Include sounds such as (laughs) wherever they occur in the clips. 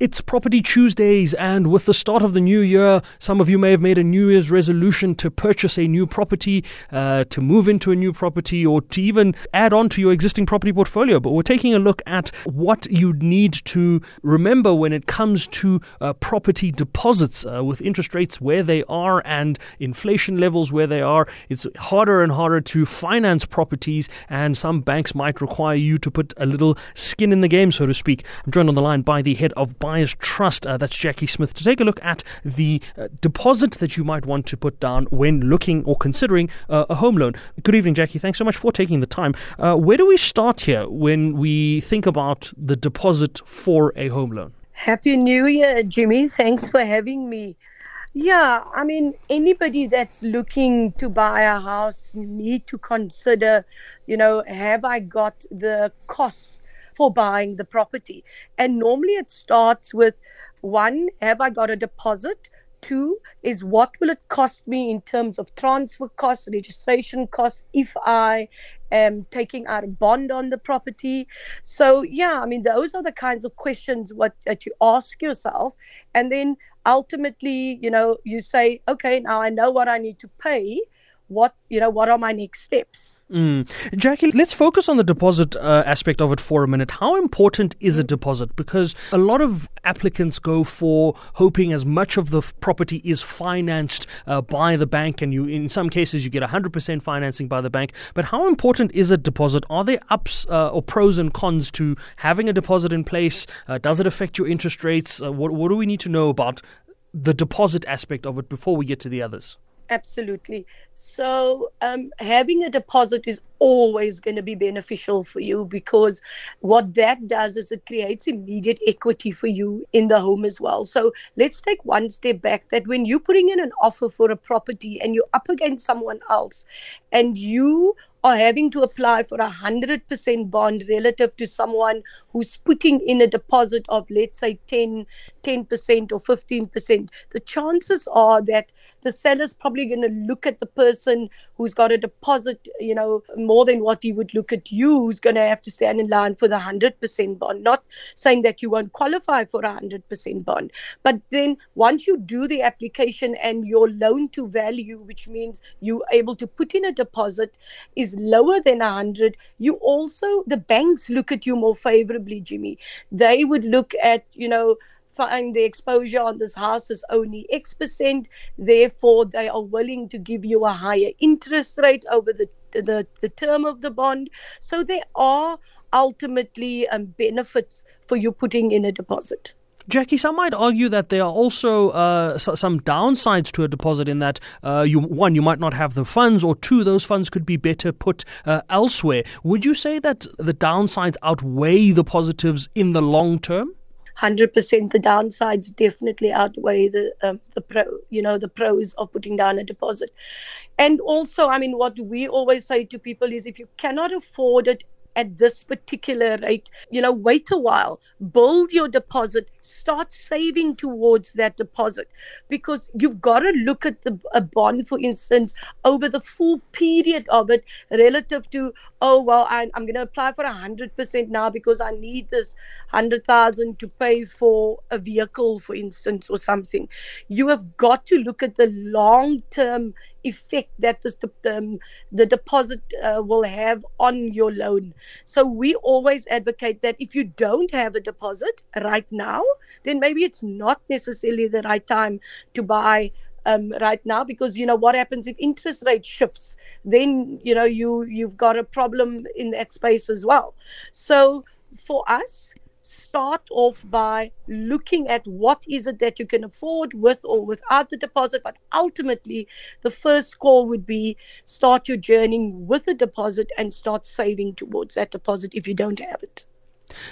It's Property Tuesdays, and with the start of the new year, some of you may have made a New Year's resolution to purchase a new property, uh, to move into a new property, or to even add on to your existing property portfolio. But we're taking a look at what you need to remember when it comes to uh, property deposits uh, with interest rates where they are and inflation levels where they are. It's harder and harder to finance properties, and some banks might require you to put a little skin in the game, so to speak. I'm joined on the line by the head of Buyers Trust. Uh, that's Jackie Smith to take a look at the uh, deposit that you might want to put down when looking or considering uh, a home loan. Good evening, Jackie. Thanks so much for taking the time. Uh, where do we start here when we think about the deposit for a home loan? Happy New Year, Jimmy. Thanks for having me. Yeah, I mean, anybody that's looking to buy a house need to consider, you know, have I got the costs for buying the property. And normally it starts with one, have I got a deposit? Two is what will it cost me in terms of transfer costs, registration costs, if I am taking out a bond on the property. So yeah, I mean those are the kinds of questions what that you ask yourself, and then ultimately, you know, you say, okay, now I know what I need to pay what you know what are my next steps? Mm. jackie let's focus on the deposit uh, aspect of it for a minute. How important is a deposit? Because a lot of applicants go for hoping as much of the property is financed uh, by the bank and you in some cases you get 100% financing by the bank. But how important is a deposit? Are there ups uh, or pros and cons to having a deposit in place? Uh, does it affect your interest rates? Uh, what, what do we need to know about the deposit aspect of it before we get to the others? Absolutely. So, um, having a deposit is always going to be beneficial for you because what that does is it creates immediate equity for you in the home as well. So, let's take one step back that when you're putting in an offer for a property and you're up against someone else and you are having to apply for a 100% bond relative to someone who's putting in a deposit of, let's say, 10, 10% or 15%, the chances are that the seller's probably going to look at the person who's got a deposit, you know, more than what he would look at you, who's going to have to stand in line for the 100% bond. Not saying that you won't qualify for a 100% bond. But then once you do the application and your loan to value, which means you're able to put in a deposit, is lower than 100, you also, the banks look at you more favorably, Jimmy. They would look at, you know, find the exposure on this house is only X percent. Therefore, they are willing to give you a higher interest rate over the the, the term of the bond. So there are ultimately um, benefits for you putting in a deposit. Jackie, some might argue that there are also uh, some downsides to a deposit in that uh, you one you might not have the funds, or two those funds could be better put uh, elsewhere. Would you say that the downsides outweigh the positives in the long term? 100% the downsides definitely outweigh the um, the pro you know the pros of putting down a deposit. And also i mean what we always say to people is if you cannot afford it at this particular rate. You know, wait a while, build your deposit, start saving towards that deposit because you've got to look at the a bond, for instance, over the full period of it relative to, oh, well, I, I'm going to apply for 100% now because I need this 100,000 to pay for a vehicle, for instance, or something. You have got to look at the long term effect that this, um, the deposit uh, will have on your loan. So we always advocate that if you don't have a deposit right now, then maybe it's not necessarily the right time to buy um, right now because you know what happens if interest rate shifts then you know you you've got a problem in that space as well so for us start off by looking at what is it that you can afford with or without the deposit. But ultimately, the first call would be start your journey with a deposit and start saving towards that deposit if you don't have it.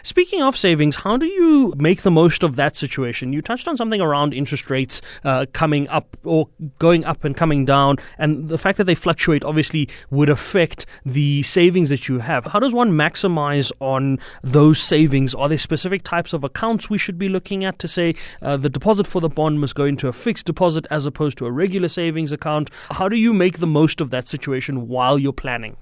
Speaking of savings, how do you make the most of that situation? You touched on something around interest rates uh, coming up or going up and coming down, and the fact that they fluctuate obviously would affect the savings that you have. How does one maximize on those savings? Are there specific types of accounts we should be looking at to say uh, the deposit for the bond must go into a fixed deposit as opposed to a regular savings account? How do you make the most of that situation while you're planning?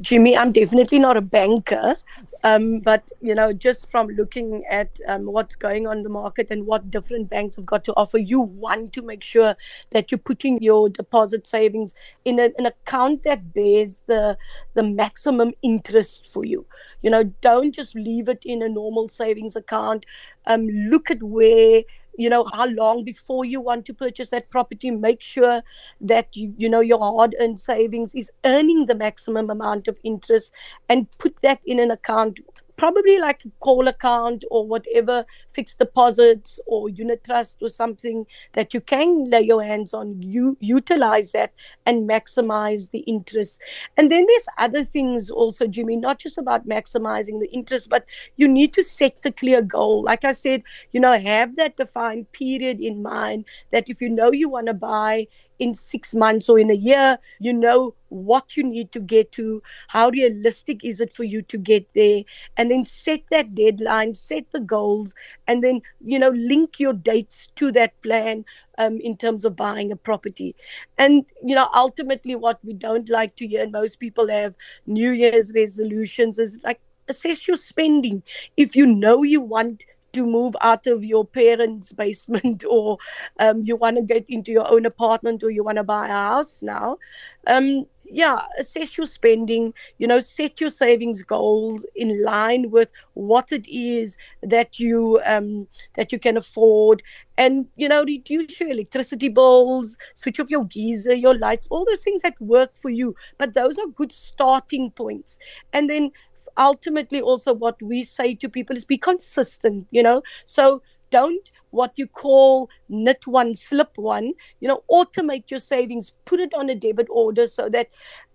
Jimmy, I'm definitely not a banker. Um, but you know, just from looking at um, what's going on in the market and what different banks have got to offer, you want to make sure that you're putting your deposit savings in a, an account that bears the the maximum interest for you. You know, don't just leave it in a normal savings account. Um, look at where you know how long before you want to purchase that property make sure that you, you know your hard earned savings is earning the maximum amount of interest and put that in an account probably like a call account or whatever fixed deposits or unit trust or something that you can lay your hands on you utilize that and maximize the interest. And then there's other things also jimmy not just about maximizing the interest but you need to set a clear goal. Like i said you know have that defined period in mind that if you know you want to buy in six months or in a year. You know what you need to get to, how realistic is it for you to get there, and then set that deadline, set the goals, and then, you know, link your dates to that plan. Um, in terms of buying a property. And, you know, ultimately, what we don't like to hear, and most people have New Year's resolutions, is like assess your spending. If you know you want to move out of your parents' basement (laughs) or um, you want to get into your own apartment or you want to buy a house now. Um, yeah, assess your spending, you know, set your savings goals in line with what it is that you um, that you can afford and you know reduce your electricity bills switch off your geyser your lights all those things that work for you but those are good starting points and then ultimately also what we say to people is be consistent, you know. So don't what you call knit one, slip one, you know, automate your savings, put it on a debit order so that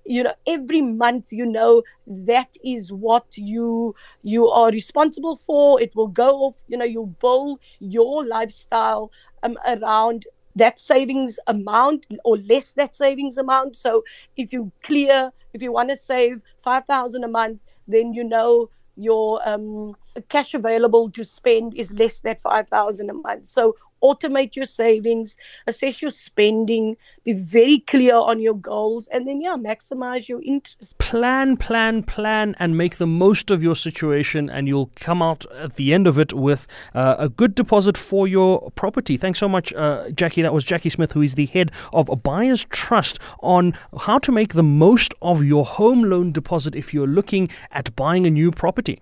you know every month you know that is what you you are responsible for it will go off you know you build your lifestyle um, around that savings amount or less that savings amount so if you clear if you want to save 5000 a month then you know your um, cash available to spend is less than 5000 a month. So automate your savings assess your spending be very clear on your goals and then yeah maximize your interest. Plan plan plan and make the most of your situation and you'll come out at the end of it with uh, a good deposit for your property. Thanks so much uh, jackie. That was jackie smith who is the head of a buyers trust on how to make the most of your home loan deposit if you're looking at buying a new property